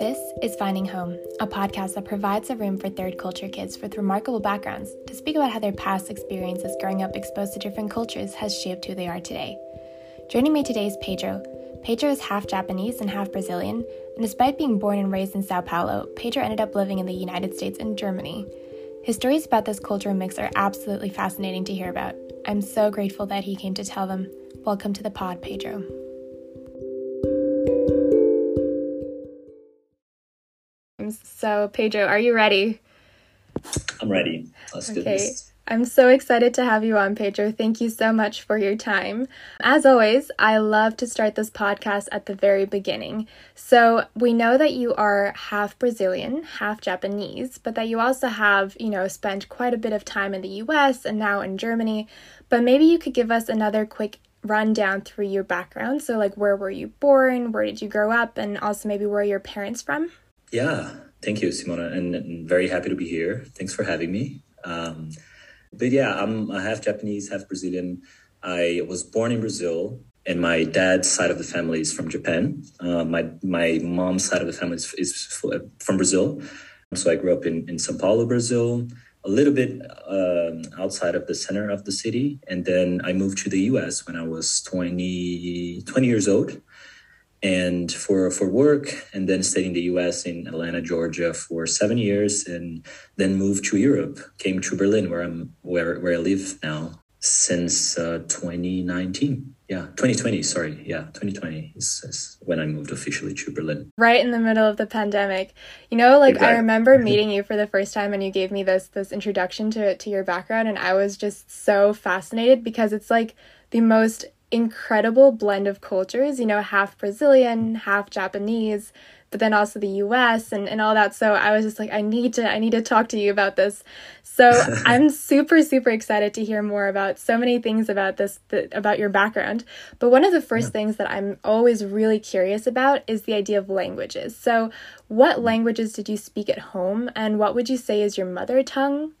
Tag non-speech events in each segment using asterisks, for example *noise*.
This is Finding Home, a podcast that provides a room for third culture kids with remarkable backgrounds to speak about how their past experiences growing up exposed to different cultures has shaped who they are today. Joining me today is Pedro. Pedro is half Japanese and half Brazilian, and despite being born and raised in Sao Paulo, Pedro ended up living in the United States and Germany. His stories about this cultural mix are absolutely fascinating to hear about. I'm so grateful that he came to tell them. Welcome to the pod, Pedro. So, Pedro, are you ready? I'm ready. Let's okay. do this. I'm so excited to have you on, Pedro. Thank you so much for your time. As always, I love to start this podcast at the very beginning. So, we know that you are half Brazilian, half Japanese, but that you also have, you know, spent quite a bit of time in the US and now in Germany. But maybe you could give us another quick rundown through your background. So, like, where were you born? Where did you grow up? And also, maybe where are your parents from? Yeah, thank you, Simona, and, and very happy to be here. Thanks for having me. Um, but yeah, I'm half Japanese, half Brazilian. I was born in Brazil, and my dad's side of the family is from Japan. Uh, my my mom's side of the family is, is from Brazil. So I grew up in, in Sao Paulo, Brazil, a little bit um, outside of the center of the city. And then I moved to the US when I was 20, 20 years old and for for work and then stayed in the US in Atlanta, Georgia for 7 years and then moved to Europe, came to Berlin where I'm where where I live now since uh, 2019. Yeah, 2020, sorry. Yeah, 2020 is, is, when I moved officially to Berlin. Right in the middle of the pandemic. You know, like exactly. I remember meeting you for the first time and you gave me this this introduction to to your background and I was just so fascinated because it's like the most incredible blend of cultures, you know, half Brazilian, half Japanese, but then also the US and, and all that. So I was just like, I need to I need to talk to you about this. So *laughs* I'm super, super excited to hear more about so many things about this about your background. But one of the first yeah. things that I'm always really curious about is the idea of languages. So what mm. languages did you speak at home and what would you say is your mother tongue?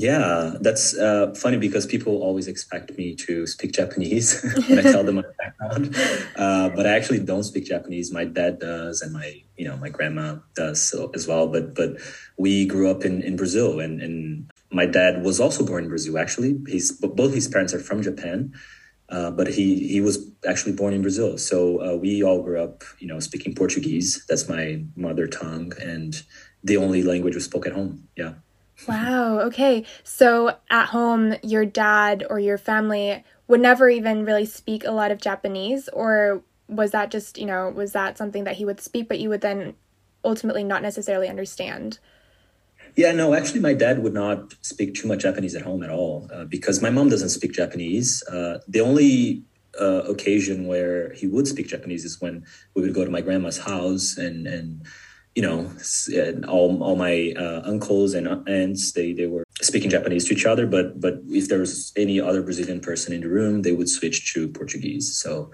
Yeah, that's uh, funny because people always expect me to speak Japanese *laughs* when I tell them my background, uh, but I actually don't speak Japanese. My dad does, and my you know my grandma does so, as well. But but we grew up in in Brazil, and and my dad was also born in Brazil. Actually, he's both his parents are from Japan, uh, but he he was actually born in Brazil. So uh, we all grew up, you know, speaking Portuguese. That's my mother tongue, and the only language we spoke at home. Yeah. Wow. Okay. So at home, your dad or your family would never even really speak a lot of Japanese, or was that just, you know, was that something that he would speak, but you would then ultimately not necessarily understand? Yeah, no, actually, my dad would not speak too much Japanese at home at all uh, because my mom doesn't speak Japanese. Uh, the only uh, occasion where he would speak Japanese is when we would go to my grandma's house and, and you know, all, all my uh, uncles and aunts, they, they were speaking Japanese to each other, but, but if there was any other Brazilian person in the room, they would switch to Portuguese. So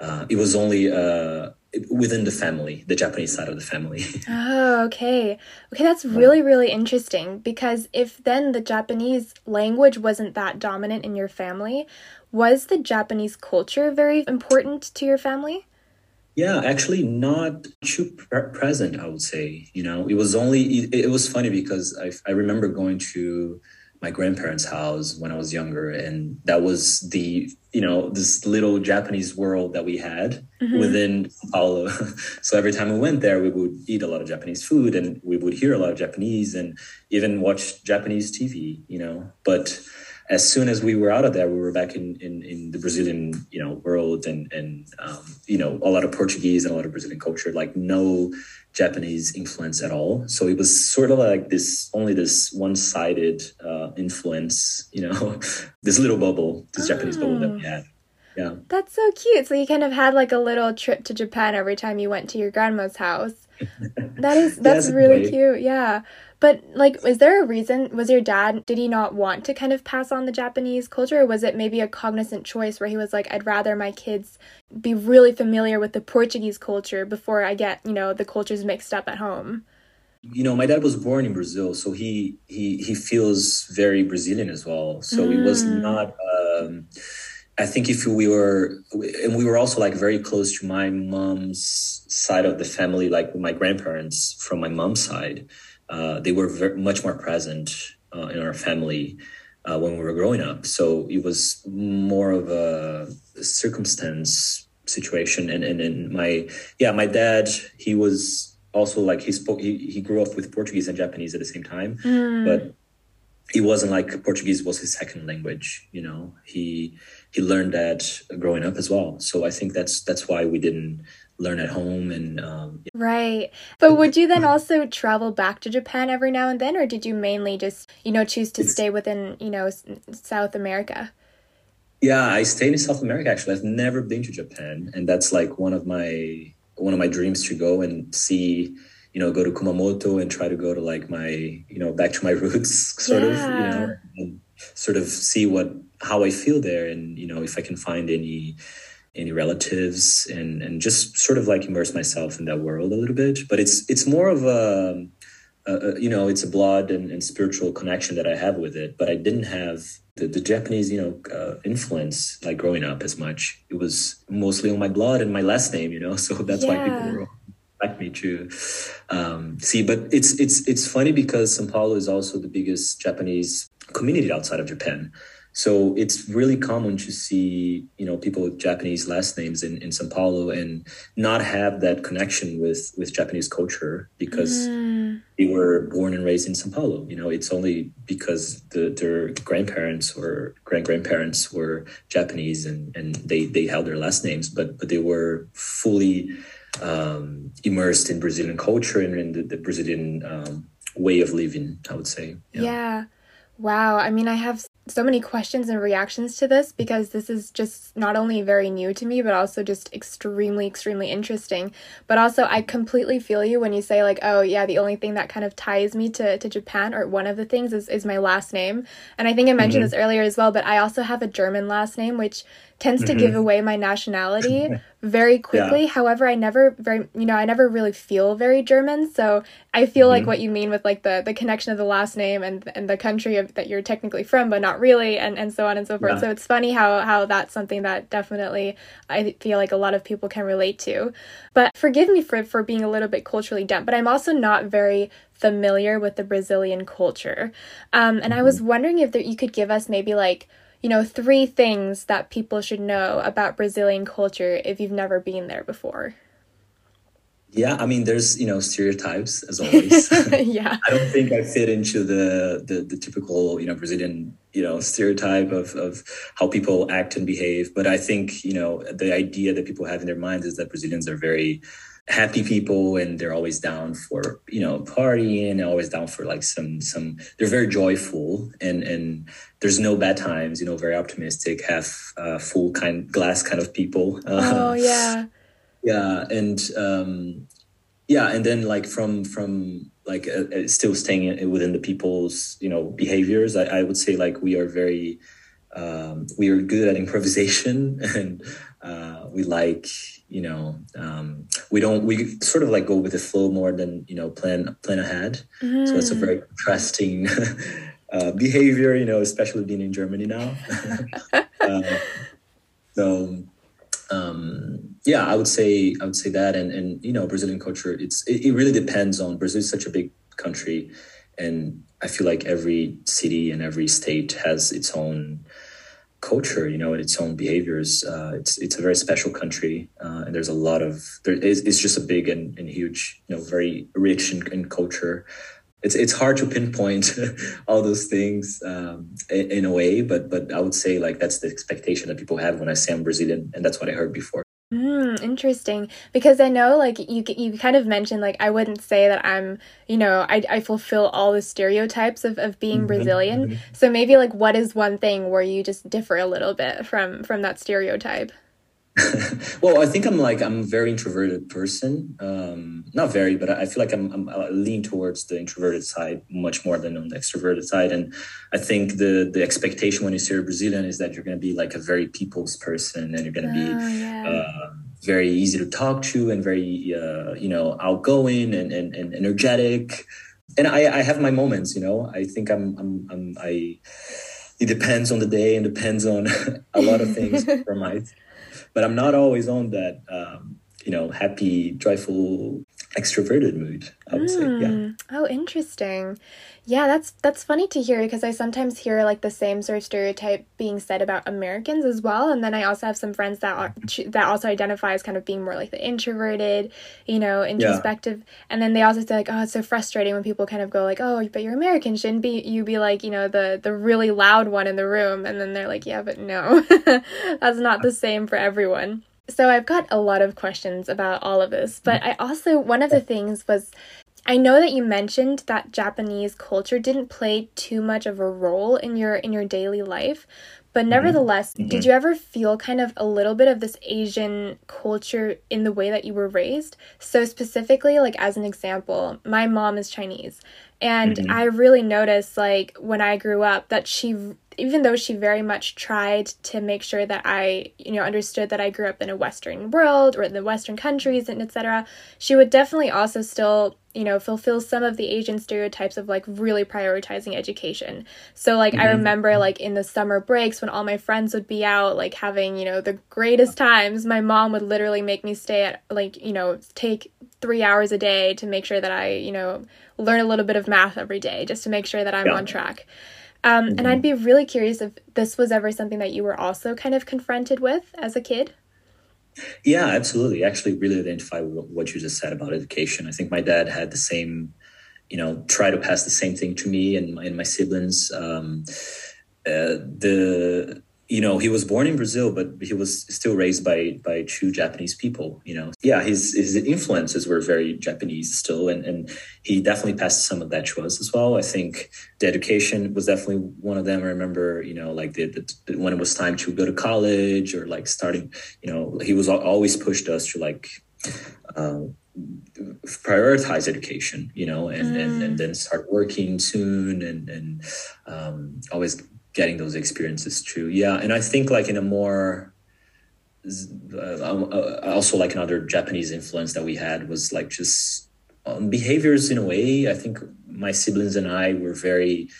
uh, it was only uh, within the family, the Japanese side of the family. *laughs* oh, okay. Okay, that's really, really interesting because if then the Japanese language wasn't that dominant in your family, was the Japanese culture very important to your family? Yeah, actually, not too present. I would say. You know, it was only. It, it, was funny because I I remember going to my grandparents' house when I was younger, and that was the you know this little Japanese world that we had mm-hmm. within Paulo. *laughs* so every time we went there, we would eat a lot of Japanese food, and we would hear a lot of Japanese, and even watch Japanese TV. You know, but as soon as we were out of there, we were back in, in, in the Brazilian, you know, world and, and um, you know, a lot of Portuguese and a lot of Brazilian culture, like no Japanese influence at all. So it was sort of like this, only this one-sided uh, influence, you know, *laughs* this little bubble, this oh. Japanese bubble that we had. Yeah. That's so cute. So you kind of had like a little trip to Japan every time you went to your grandma's house. *laughs* That is that's really cute. Yeah. But like, is there a reason? Was your dad, did he not want to kind of pass on the Japanese culture? Or was it maybe a cognizant choice where he was like, I'd rather my kids be really familiar with the Portuguese culture before I get, you know, the cultures mixed up at home? You know, my dad was born in Brazil, so he he he feels very Brazilian as well. So mm. it was not um I think if we were, and we were also like very close to my mom's side of the family, like my grandparents from my mom's side, uh, they were very, much more present uh, in our family uh, when we were growing up. So it was more of a circumstance situation. And, and, and my, yeah, my dad, he was also like, he spoke, he, he grew up with Portuguese and Japanese at the same time, mm. but he wasn't like Portuguese was his second language, you know, he, he learned that growing up as well. So I think that's, that's why we didn't, learn at home and um, yeah. right but would you then also travel back to japan every now and then or did you mainly just you know choose to it's, stay within you know south america yeah i stayed in south america actually i've never been to japan and that's like one of my one of my dreams to go and see you know go to kumamoto and try to go to like my you know back to my *laughs* roots sort yeah. of you know and sort of see what how i feel there and you know if i can find any any relatives and and just sort of like immerse myself in that world a little bit. But it's it's more of a, a you know it's a blood and, and, spiritual connection that i have with it but i didn't have the, the japanese you know uh, influence like growing up as much. It was mostly on my blood and my last name you know *laughs* so that's yeah. why people were like me to um, see. But it's it's it's funny because sao paulo is also the biggest japanese community outside of japan so it's really common to see, you know, people with Japanese last names in, in Sao Paulo and not have that connection with, with Japanese culture because mm. they were born and raised in Sao Paulo. You know, it's only because the, their grandparents or grand grandparents were Japanese and, and they, they held their last names, but but they were fully um, immersed in Brazilian culture and in the, the Brazilian um, way of living. I would say. yeah. yeah. Wow. I mean, I have so many questions and reactions to this because this is just not only very new to me but also just extremely extremely interesting but also i completely feel you when you say like oh yeah the only thing that kind of ties me to, to japan or one of the things is, is my last name and i think i mentioned mm-hmm. this earlier as well but i also have a german last name which tends mm-hmm. to give mm-hmm. away my nationality *laughs* very quickly. Yeah. However, I never very you know, I never really feel very German, so I feel mm-hmm. like what you mean with like the the connection of the last name and and the country of, that you're technically from but not really and and so on and so forth. Yeah. So it's funny how how that's something that definitely I feel like a lot of people can relate to. But forgive me for for being a little bit culturally dumb but I'm also not very familiar with the Brazilian culture. Um, and mm-hmm. I was wondering if there, you could give us maybe like you know, three things that people should know about Brazilian culture if you've never been there before? Yeah, I mean, there's you know stereotypes as *laughs* always. *laughs* yeah, I don't think I fit into the, the the typical you know Brazilian you know stereotype of of how people act and behave. But I think you know the idea that people have in their minds is that Brazilians are very happy people and they're always down for you know partying always down for like some some they're very joyful and and there's no bad times you know very optimistic half uh, full kind glass kind of people *laughs* oh yeah yeah and um yeah and then like from from like uh, uh still staying within the people's you know behaviors I, I would say like we are very um, we are good at *laughs* improvisation and uh, we like you know um, we don't we sort of like go with the flow more than you know plan plan ahead mm. so it's a very contrasting *laughs* uh, behavior you know especially being in germany now uh, *laughs* so um, yeah i would say i would say that and and you know brazilian culture it's it, it really depends on brazil is such a big country and i feel like every city and every state has its own culture, you know, and its own behaviors. Uh, it's it's a very special country, uh, and there's a lot of there is it's just a big and, and huge, you know, very rich in, in culture. It's it's hard to pinpoint *laughs* all those things um, in, in, a way, but but I would say like that's the expectation that people have when I say I'm Brazilian, and that's what I heard before. Mm, interesting. Because I know, like you, you kind of mentioned, like I wouldn't say that I'm, you know, I, I fulfill all the stereotypes of, of being mm-hmm. Brazilian. Mm-hmm. So maybe like, what is one thing where you just differ a little bit from from that stereotype? *laughs* well, I think I'm like I'm a very introverted person. Um, not very, but I feel like I'm, I'm I lean towards the introverted side much more than on the extroverted side. And I think the the expectation when you say Brazilian is that you're going to be like a very people's person and you're going to be oh, yeah. uh, very easy to talk to and very uh, you know outgoing and, and, and energetic. And I, I have my moments, you know. I think I'm I'm, I'm I it depends on the day and depends on *laughs* a lot of things *laughs* for my but i'm not always on that um, you know happy joyful extroverted mood i would mm. say yeah hmm. oh interesting yeah that's that's funny to hear because i sometimes hear like the same sort of stereotype being said about americans as well and then i also have some friends that are, that also identify as kind of being more like the introverted you know introspective yeah. and then they also say like oh it's so frustrating when people kind of go like oh but you're american shouldn't be you be like you know the the really loud one in the room and then they're like yeah but no *laughs* that's not the same for everyone so I've got a lot of questions about all of this, but I also one of the things was I know that you mentioned that Japanese culture didn't play too much of a role in your in your daily life, but mm-hmm. nevertheless, mm-hmm. did you ever feel kind of a little bit of this Asian culture in the way that you were raised? So specifically, like as an example, my mom is Chinese, and mm-hmm. I really noticed like when I grew up that she even though she very much tried to make sure that I, you know, understood that I grew up in a Western world or in the Western countries and etc., she would definitely also still, you know, fulfill some of the Asian stereotypes of like really prioritizing education. So like mm-hmm. I remember like in the summer breaks when all my friends would be out like having, you know, the greatest times, my mom would literally make me stay at like, you know, take 3 hours a day to make sure that I, you know, learn a little bit of math every day just to make sure that I'm yeah. on track. Um, mm-hmm. And I'd be really curious if this was ever something that you were also kind of confronted with as a kid. Yeah, absolutely. I actually really identify with what you just said about education. I think my dad had the same, you know, try to pass the same thing to me and my, and my siblings. Um, uh, the you know he was born in brazil but he was still raised by by two japanese people you know. Yeah his his influences were very japanese still and and he definitely passed some of that to us as well. I think the education was definitely one of them. I remember you know like the, the when it was time to go to college or like starting you know he was always pushed us to like um, prioritize education you know and, mm. and and then start working soon and and um, always getting those experiences too. Yeah, and I think like in a more uh, um, uh, also like another Japanese influence that we had was like just um, behaviors in a way. I think my siblings and I were very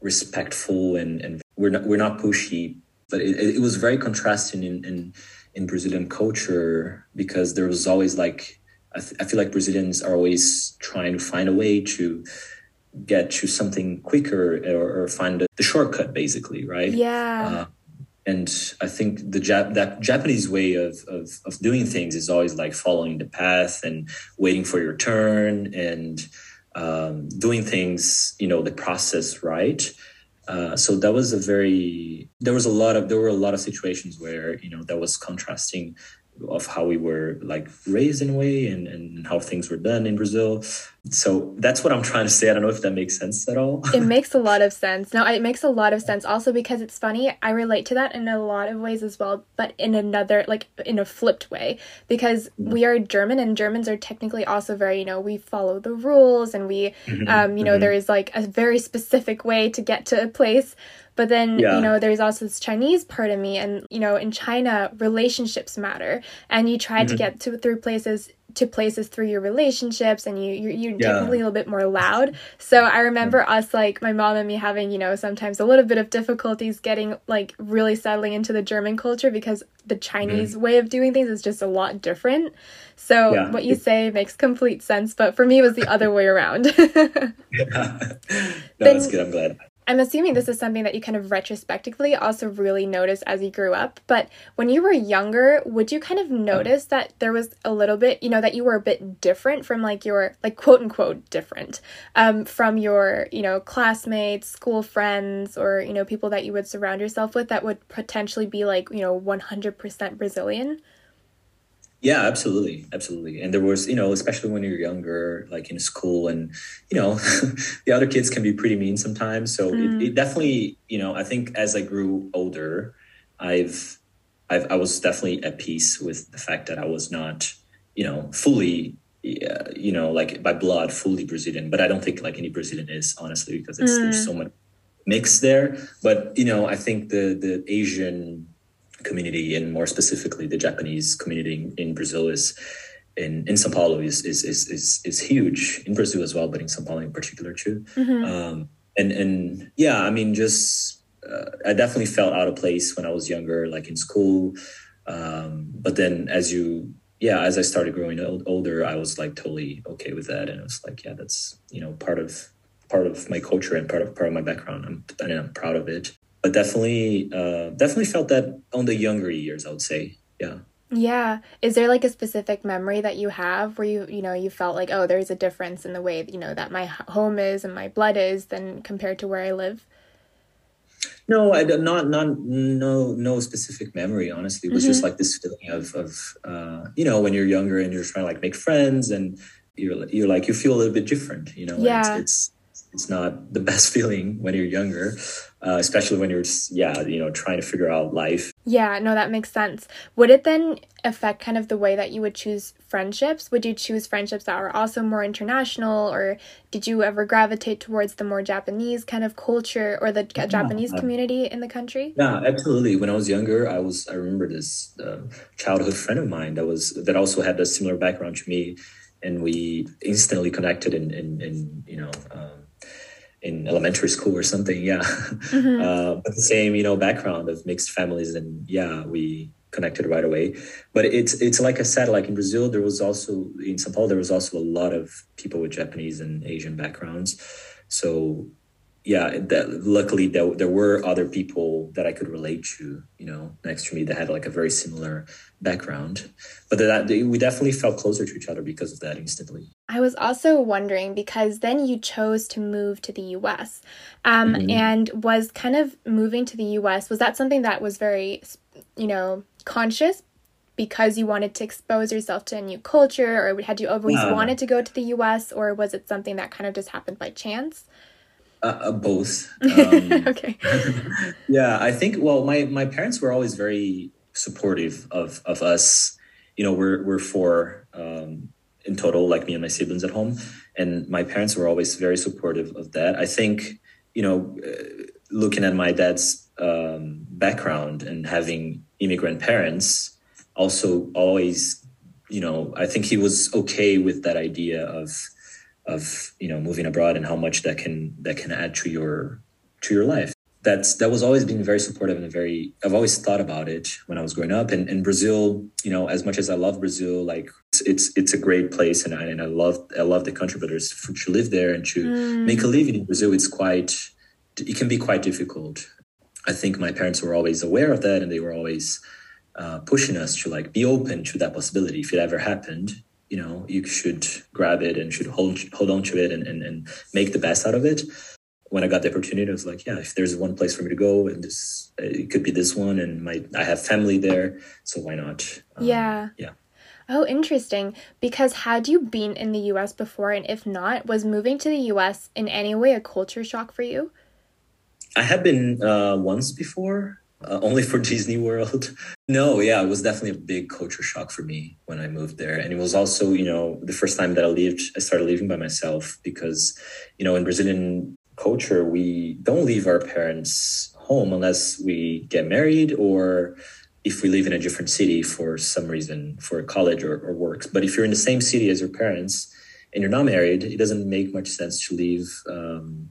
respectful and and we're not we're not pushy, but it, it was very contrasting in, in in Brazilian culture because there was always like I, th- I feel like Brazilians are always trying to find a way to get to something quicker or, or find the, the, shortcut basically right? Yeah. Uh, and i think the Jap- that japanese way of, of of doing things is always like following the path and waiting for your turn and um, doing things you know the process right? Uh, so that was a very there was a lot of there were a lot of situations where you know that was contrasting of how we were like raised in a way and, and how things were done in Brazil. So that's what I'm trying to say. I don't know if that makes sense at all. it *laughs* makes a lot of sense. No, it makes a lot of sense also because it's funny. I relate to that in a lot of ways as well, but in another, like in a flipped way, because mm-hmm. we are German and Germans are technically also very, you know, we follow the rules and we, mm-hmm. um, you know, mm-hmm. there is like a very specific way to get to a place. But then, yeah. you know, there's also this Chinese part of me. And, you know, in China, relationships matter. And you try mm-hmm. to get to through places to places through your relationships and you you're, you're yeah. definitely a little bit more loud so i remember mm-hmm. us like my mom and me having you know sometimes a little bit of difficulties getting like really settling into the german culture because the chinese mm-hmm. way of doing things is just a lot different so yeah. what you say makes complete sense but for me it was the other way around yeah. *laughs* *laughs* no, that's good i'm glad I'm assuming this is something that you kind of retrospectively also really noticed as you grew up. But when you were younger, would you kind of notice that there was a little bit, you know, that you were a bit different from like your, like quote unquote different um, from your, you know, classmates, school friends, or, you know, people that you would surround yourself with that would potentially be like, you know, 100% Brazilian? Yeah, absolutely, absolutely. And there was, you know, especially when you're younger, like in school, and you know, *laughs* the other kids can be pretty mean sometimes. So mm. it, it, definitely, you know, I think as I grew older, I've, I've, I was definitely at peace with the fact that I was not, you know, fully, uh, you know, like by blood, fully Brazilian. But I don't think like any Brazilian is honestly because it's, mm. there's so much mix there. But you know, I think the the Asian community and more specifically the Japanese community in Brazil is in, in Sao Paulo is, is, is, is, is huge in Brazil as well, but in Sao Paulo in particular too. Mm-hmm. Um, and, and yeah, I mean, just uh, I definitely felt out of place when I was younger, like in school. Um, but then as you, yeah, as I started growing old, older, I was like totally okay with that. And I was like, yeah, that's, you know, part of, part of my culture and part of, part of my background. I'm, and I'm proud of it, but definitely, uh, definitely felt that on the younger years, I would say. Yeah. Yeah. Is there like a specific memory that you have where you, you know, you felt like, oh, there's a difference in the way, you know, that my home is and my blood is than compared to where I live? No, I not not no no specific memory. Honestly, it was mm-hmm. just like this feeling of of uh, you know when you're younger and you're trying to like make friends and you're you're like you feel a little bit different. You know, yeah. it's, it's it's not the best *laughs* feeling when you're younger, uh, especially when you're, yeah, you know, trying to figure out life. Yeah, no, that makes sense. Would it then affect kind of the way that you would choose friendships? Would you choose friendships that were also more international, or did you ever gravitate towards the more Japanese kind of culture or the yeah, Japanese community in the country? Yeah, absolutely. When I was younger, I was, I remember this uh, childhood friend of mine that was, that also had a similar background to me. And we instantly connected and in, in you know, um, in elementary school or something. Yeah, mm-hmm. *laughs* uh, but the same you know background of mixed families, and yeah, we connected right away. But it's it's like I said, like in Brazil, there was also in São Paulo, there was also a lot of people with Japanese and Asian backgrounds. So yeah, that, luckily there, there were other people that I could relate to, you know, next to me that had like a very similar background. But that we definitely felt closer to each other because of that instantly. I was also wondering because then you chose to move to the US um, mm-hmm. and was kind of moving to the US. Was that something that was very, you know, conscious because you wanted to expose yourself to a new culture or had you always uh, wanted to go to the US or was it something that kind of just happened by chance? Uh, uh, both. *laughs* Um, okay. *laughs* yeah, I think. Well, my my parents were always very supportive of of us. You know, we're we're four um, in total, like me and my siblings at home, and my parents were always very supportive of that. I think you know, uh, looking at my dad's um, background and having immigrant parents, also always, you know, I think he was okay with that idea of of you know moving abroad and how much that can that can add to your to your life. That's that was always being very supportive and very i've always thought about it when i was growing up. And in brazil you know as much as i love brazil like it's it's, it's a great place and I, and I love i love the country but there's to live there and to mm. make a living in brazil it's quite it can be quite difficult. I think my parents were always aware of that and they were always uh, pushing us to like be open to that possibility if it ever happened you know you should grab it and should hold hold on to it and, and, and make the best out of it when i got the opportunity i was like yeah if there's one place for me to go and this it could be this one and my i have family there so why not um, yeah yeah Oh, interesting. Because had you been in the US before? And if not, was moving to the US in any way a culture shock for you? I had been uh, once before uh, only for *laughs* Disney World. no, yeah, it was definitely a big culture shock for me when I moved there. And it was also, you know, the first time that I lived, I started living by myself because, you know, in Brazilian culture, we don't leave our parents' home unless we get married or if we live in a different city for some reason, for college or, or work. But if you're in the same city as your parents and you're not married, it doesn't make much sense to leave. Um,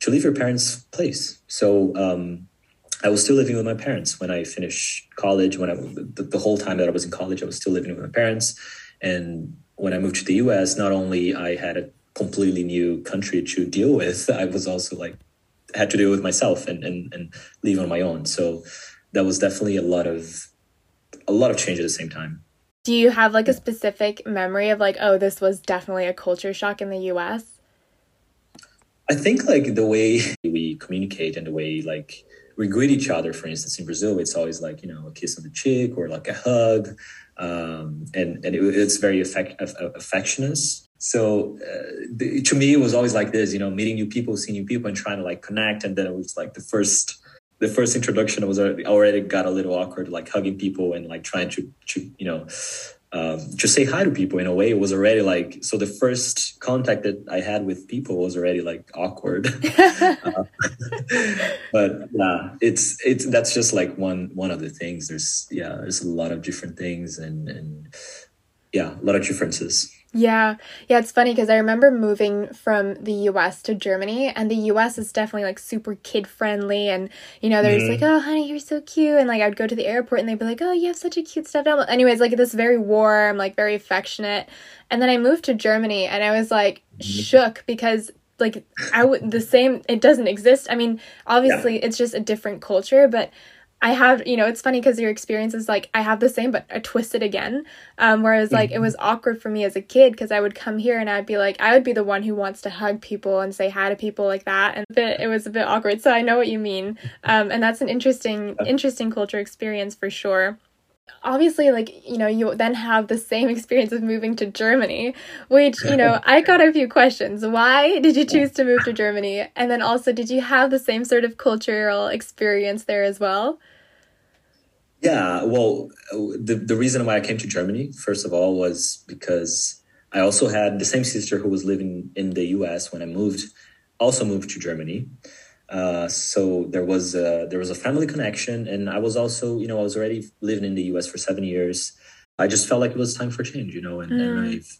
to leave your parents' place. So um, I was still living with my parents when I finished college. When I the, the, whole time that I was in college, I was still living with my parents. And when I moved to the U.S., not only I had a completely new country to deal with, *laughs* I was also like had to deal with myself and and and leave on my own. So that was definitely a lot of a lot of change at the same time. Do you have like a specific memory of like, oh, this was definitely a culture shock in the U.S. I think like the way *laughs* we communicate and the way like we greet each other. For instance, in Brazil, it's always like you know a kiss on the cheek or like a hug, um, and and it, it's very affect, affectionate. So uh, the, to me, it was always like this, you know, meeting new people, seeing new people, and trying to like connect. And then it was like the first the first introduction was already, already got a little awkward, like hugging people and like trying to, to you know, um, just say hi to people in a way. It was already like so the first contact that i had with people was already like awkward. *laughs* Uh, *laughs* but yeah it's it's that's just like one one of the things. There's yeah there's a lot of different things and and yeah, a lot of differences. Yeah. Yeah, it's funny because I remember moving from the US to Germany and the US is definitely like super kid friendly and you know, they're mm. just like, Oh honey, you're so cute and like I'd go to the airport and they'd be like, Oh, you have such a cute stuffed animal anyways, like this very warm, like very affectionate. And then I moved to Germany and I was like mm-hmm. shook because like I would the same it doesn't exist. I mean, obviously yeah. it's just a different culture, but I have, you know, it's funny because your experience is like I have the same, but I twist it again. Um, whereas like it was awkward for me as a kid because I would come here and I'd be like, I would be the one who wants to hug people and say hi to people like that, and bit, it was a bit awkward. So I know what you mean, um, and that's an interesting, interesting culture experience for sure obviously like you know you then have the same experience of moving to germany which you know i got a few questions. Why did you choose to move to germany? And then also did you have the same sort of cultural experience there as well? Yeah, well, the, the reason why I came to Germany, first of all, was because I also had the same sister who was living in the US when I moved, also moved to Germany. Uh, so there was a, there was a family connection, and I was also, you know, I was already living in the US for seven years. I just felt like it was time for change, you know, and, mm. and I've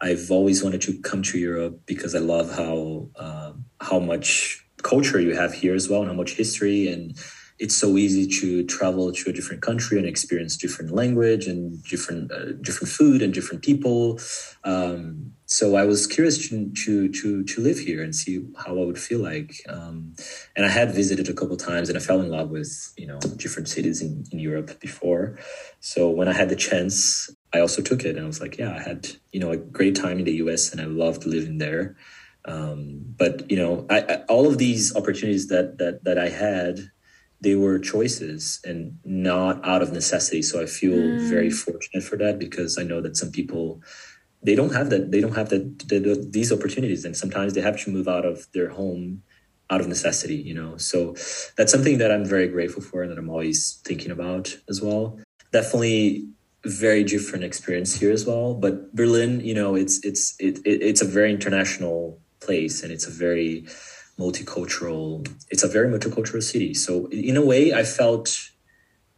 I've always wanted to come to Europe because I love how uh, how much culture you have here as well, and how much history and it's so easy to travel to a different country and experience different language and different uh, different food and different people. Um, so I was curious to, to to to live here and see how I would feel like. Um, and I had visited a couple times and I fell in love with you know different cities in, in Europe before. So when I had the chance, I also took it and I was like, yeah, I had you know a great time in the U.S. and I loved living there. Um, but you know, I, I, all of these opportunities that that that I had they were choices and not out of necessity. So I feel mm. very fortunate for that because I know that some people they don't have that they don't have that the, the, these opportunities and sometimes they have to move out of their home out of necessity you know so that's something that i'm very grateful for and that i'm always thinking about as well definitely very different experience here as well but berlin you know it's it's it, it it's a very international place and it's a very multicultural it's a very multicultural city so in a way i felt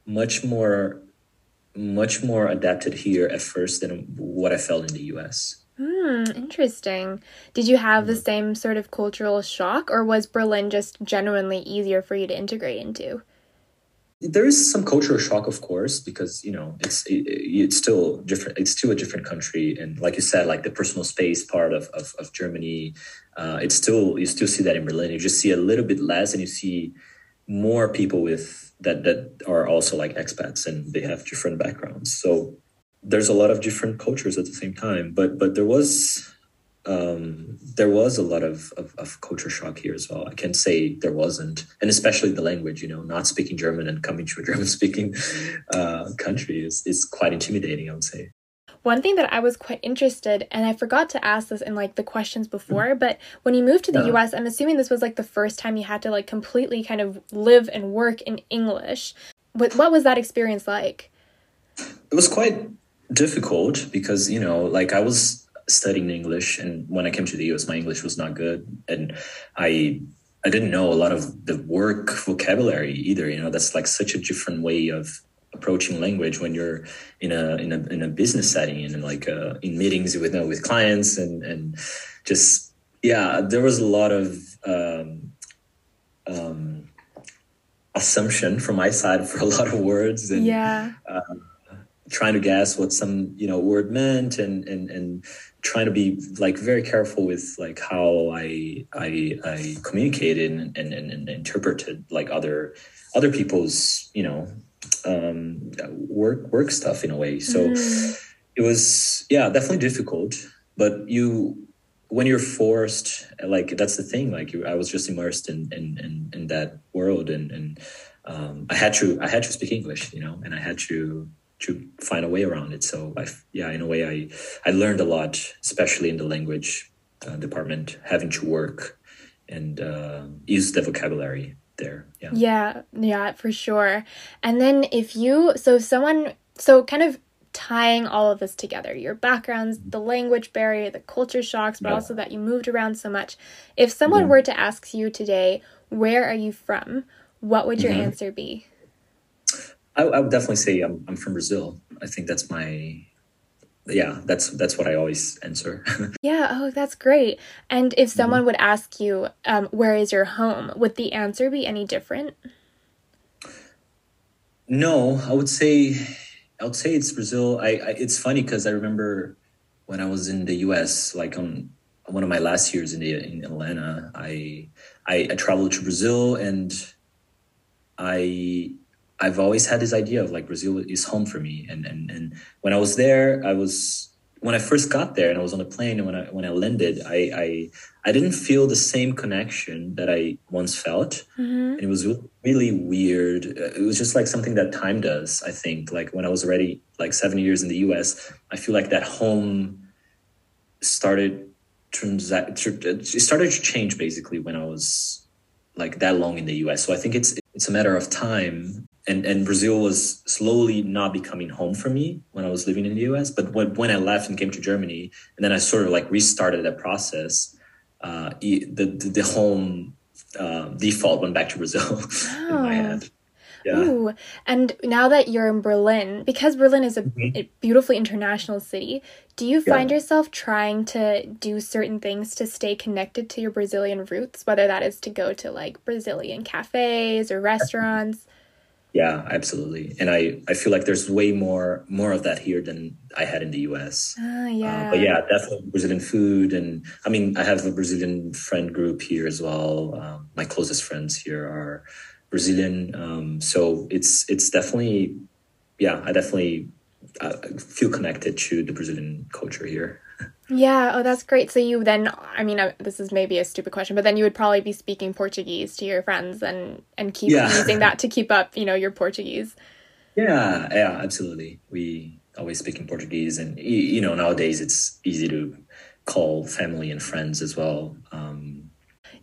much more much more adapted here at first than what i felt in the us Hmm, interesting. Did you have the same sort of cultural shock, or was Berlin just genuinely easier for you to integrate into? There is some cultural shock of course because you know it's it, it's still different it's still a different country. And like you said like the personal space part of of, of germany uh, it's still you still see that in berlin. You just see a little bit less and you see more people with that that are also like expats and they have different backgrounds. So there's a lot of different cultures at the same time. But but there was um, there was a lot of, of, of, culture shock here as well. I can't say there wasn't, and especially the language. You know, not speaking German and coming to a *laughs* German-speaking uh, country is is quite intimidating. I would say. One thing that I was quite interested, and I forgot to ask this in like the questions before, mm-hmm. but when you moved to the uh, US, I'm assuming this was like the first time you had to like completely kind of live and work in English. What what was that experience like? It was quite difficult because you know, like I was studying English, and when I came to the US, my English was not good, and I I didn't know a lot of the work vocabulary either. You know, that's like such a different way of approaching language when you're in a in a in a business setting and like uh, in meetings with uh, with clients and and just yeah, there was a lot of um, um, assumption from my side *laughs* for a lot of words and yeah. Uh, trying to guess what some you know word meant and and and trying to be like very careful with like how I I, I communicated and, and, and interpreted like other other people's you know um, work work stuff in a way. So mm. it was yeah definitely difficult, but you when you're forced like that's the thing like I was just immersed in in in, in that world and and um, I had to I had to speak English you know and I had to to find a way around it. So I, yeah, in a way, I I learned a lot, especially in the language uh, department, having to work and uh, use the vocabulary there. Yeah. Yeah, yeah, for sure. And then if you, so someone, so kind of tying all of this together your backgrounds the language barrier the culture shocks but yeah. also that you moved around so much if someone mm-hmm. were to ask you today where are you from what would your mm-hmm. answer be I, I, would definitely say I'm, I'm from Brazil. I think that's my yeah, that's that's what I always answer. *laughs* yeah, oh, that's great. And if mm-hmm. someone mm-hmm. would ask you, um, "Where is your home?" would the answer be any different? No, I would say, I would say it's Brazil. I, I it's funny because I remember when I was in the U.S., like on one of my last years in the, in Atlanta, I, I I traveled to Brazil and I I've always had this idea of like Brazil is home for me. And and and when I was there, I was when I first got there and I was on the plane and when I when I landed, I I, I didn't feel the same connection that I once felt. Mm-hmm. it was really weird. It was just like something that time does. I think like when I was already like seven years in the U.S., I feel like that home started transact. It started to change basically when I was like that long in the U.S. So I think it's it's a matter of time and and Brazil was slowly not becoming home for me when I was living in the US. But when, when I left and came to Germany, and then I sort of like restarted that process, uh, the, the, the home uh, default went back to Brazil oh. *laughs* in my head. Yeah. Ooh, and now that you're in Berlin, because Berlin is a, mm-hmm. a beautifully international city, do you find yeah. yourself trying to do certain things to stay connected to your Brazilian roots, whether that is to go to like Brazilian cafes or restaurants? Yeah, absolutely. And I, I feel like there's way more more of that here than I had in the US. Uh, yeah. Uh, but yeah, definitely Brazilian food. And I mean, I have a Brazilian friend group here as well. Um, my closest friends here are Brazilian. Um, so it's it's definitely, yeah, I definitely uh, feel connected to the Brazilian culture here. Yeah, oh, that's great. So you then, I mean, uh, this is maybe a stupid question, but then you would probably be speaking Portuguese to your friends and and keep yeah. using that *laughs* to keep up, you know, your Portuguese. Yeah, yeah, absolutely. We always speak in Portuguese, and you know, nowadays it's easy to call family and friends as well. Um,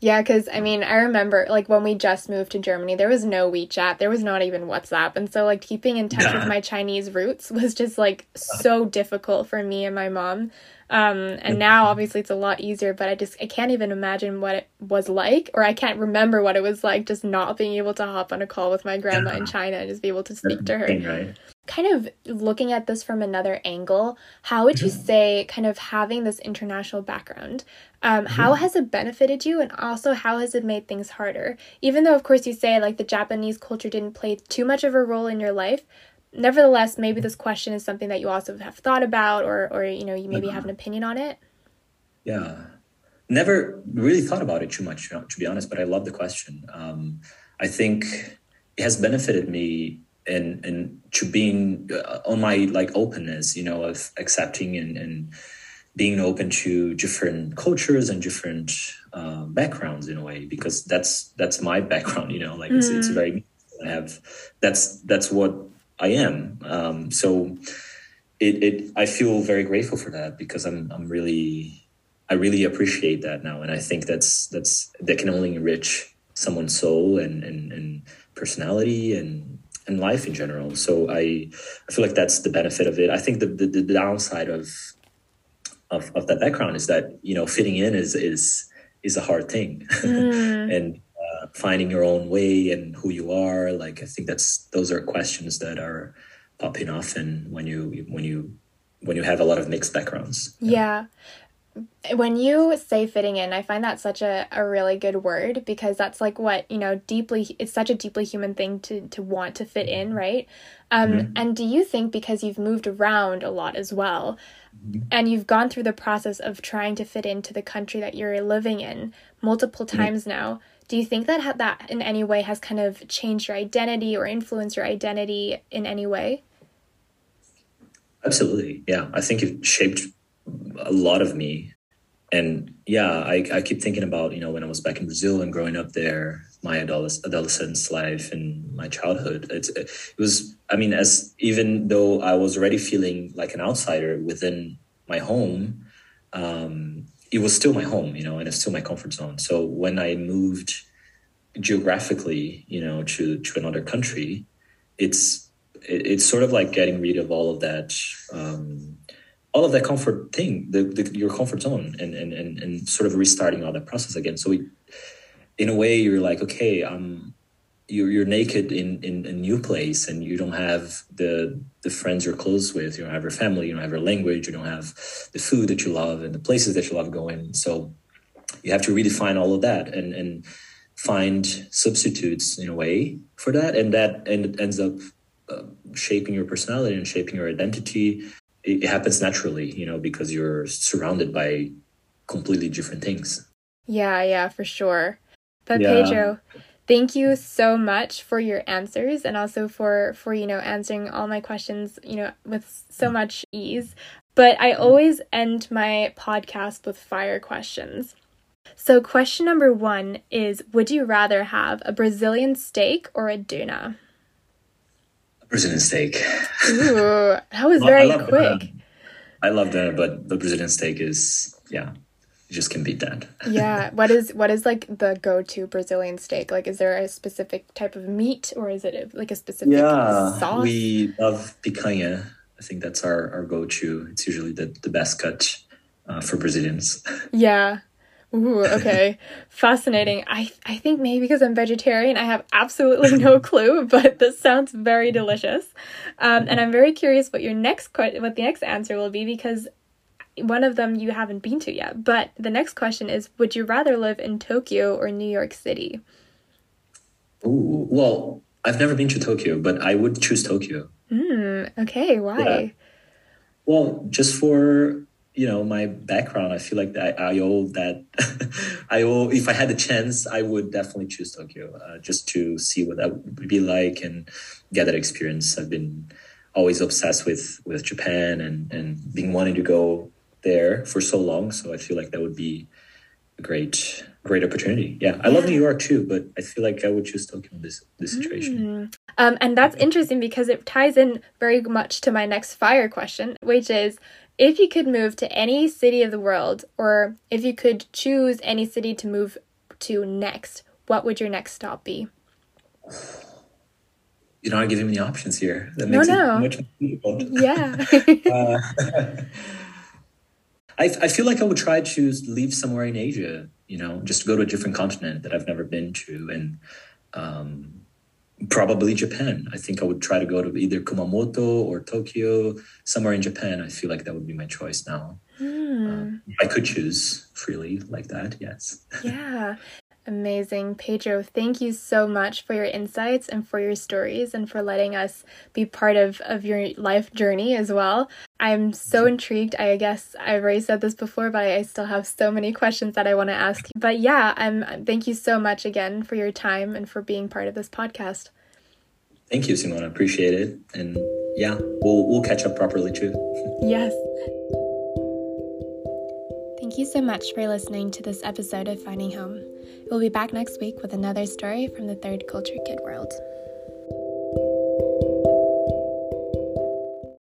yeah, because I mean, I remember like when we just moved to Germany, there was no WeChat, there was not even WhatsApp. And so, like, keeping in touch yeah. with my Chinese roots was just like so difficult for me and my mom. Um, and now obviously it's a lot easier, but I just I can't even imagine what it was like, or I can't remember what it was like just not being able to hop on a call with my grandma yeah. in China and just be able to speak to her. Right. Kind of looking at this from another angle, how would you mm-hmm. say kind of having this international background, um, how mm-hmm. has it benefited you, and also how has it made things harder? Even though, of course, you say like the Japanese culture didn't play too much of a role in your life, nevertheless, maybe this question is something that you also have thought about, or or you know you maybe have an uh-huh. opinion on it. Yeah, never really thought about it too much, to be honest. But I love the question. Um, I think it has benefited me in in to being uh, on my like openness, you know, of accepting and and being open to different cultures and different uh, backgrounds in a way because that's that's my background you know like mm. it's, it's mm. very I have that's that's what I am. Um, so it, it, I feel very grateful for that because I'm, I'm really, I really appreciate that now. And I think that's, that's, that can only enrich someone's soul and, and, and personality and, and life in general. So I, I feel like that's the benefit of it. I think the, the, the downside of, of, of that background is that, you know, fitting in is, is, is a hard thing. Mm. *laughs* and finding your own way and who you are like i think that's those are questions that are popping off. And when you when you when you have a lot of mixed backgrounds yeah when you say fitting in i find that such a, a really good word because that's like what you know deeply it's such a deeply human thing to to want to fit in right um mm-hmm. and do you think because you've moved around a lot as well mm-hmm. and you've gone through the process of trying to fit into the country that you're living in multiple mm-hmm. times mm-hmm. now do you think that ha- that in any way has kind of changed your identity or influenced your identity in any way? Absolutely. Yeah. I think it shaped a lot of me. And yeah, I, I keep thinking about, you know, when I was back in Brazil and growing up there, my adolescence life and my childhood. It's, it was, I mean, as even though I was already feeling like an outsider within my home, um, it was still my home, you know, and it's still my comfort zone. So when I moved geographically, you know, to to another country, it's it, it's sort of like getting rid of all of that, um, all of that comfort thing, the, the your comfort zone, and, and and and sort of restarting all that process again. So we, in a way, you're like, okay, I'm you're you're naked in, in a new place and you don't have the the friends you're close with. You don't have your family. You don't have your language. You don't have the food that you love and the places that you love going. So you have to redefine all of that and and find substitutes in a way for that. And that ends up uh, shaping your personality and shaping your identity it, happens naturally you know because you're surrounded by completely different things. Yeah yeah for sure. But yeah. pedro thank you so much for your answers and also for for you know answering all my questions you know with so mm. much ease. But i mm. always end my podcast with fire questions. So question number one is would you rather have a brazilian steak or a döner a brazilian steak ooh that was very I quick i love that but the brazilian steak is yeah you just can beat *laughs* that. yeah. What is what is like the go to Brazilian steak? Like, is there a specific type of meat, or is it like a specific yeah, sauce? We love picanha. I think that's our our go to. It's usually the the best cut uh, for Brazilians. *laughs* Yeah. Ooh, *laughs* okay. Fascinating. I I think maybe because I'm vegetarian, I have absolutely no *laughs* clue, but this sounds very delicious. Um, and I'm very curious what your next que- what the next answer will be because one of them you haven't been to yet. But the next question is Would you rather live in Tokyo or New York City? Ooh, well, I've never been to Tokyo, but I would choose Tokyo. Mm, okay, why? Yeah. Well, just for you know my background, I feel like I, I owe that. *laughs* I owe if I had the chance, I would definitely choose Tokyo, uh, just to see what that would be like and get that experience. I've been always obsessed with with Japan and and being wanting to go there for so long. So I feel like that would be a great great opportunity. Yeah, I love New York too, but I feel like I would choose Tokyo in this this situation. Mm. Um, and that's interesting because it ties in very much to my next fire question, which is if you could move to any city of the world, or if you could choose any city to move to next, what would your next stop be? You're not giving me the options here. That makes no, no. it much more difficult. Yeah. *laughs* uh, *laughs* I, I feel like I would try to leave somewhere in Asia, you know, just go to a different continent that I've never been to. And um, probably Japan. I think I would try to go to either Kumamoto or Tokyo, somewhere in Japan. I feel like that would be my choice now. Mm. I could choose freely like that, yes. *laughs* Yeah. Amazing. Pedro, thank you so much for your insights and for your stories and for letting us be part of, of your life journey as well. I'm so intrigued. I guess I've already said this before, but I still have so many questions that I want to ask. But yeah, I'm thank you so much again for your time and for being part of this podcast. Thank you, Simona. Appreciate it. And yeah, we'll we'll catch up properly too. *laughs* yes. Thank you so much for listening to this episode of Finding Home. We'll be back next week with another story from the Third Culture Kid world.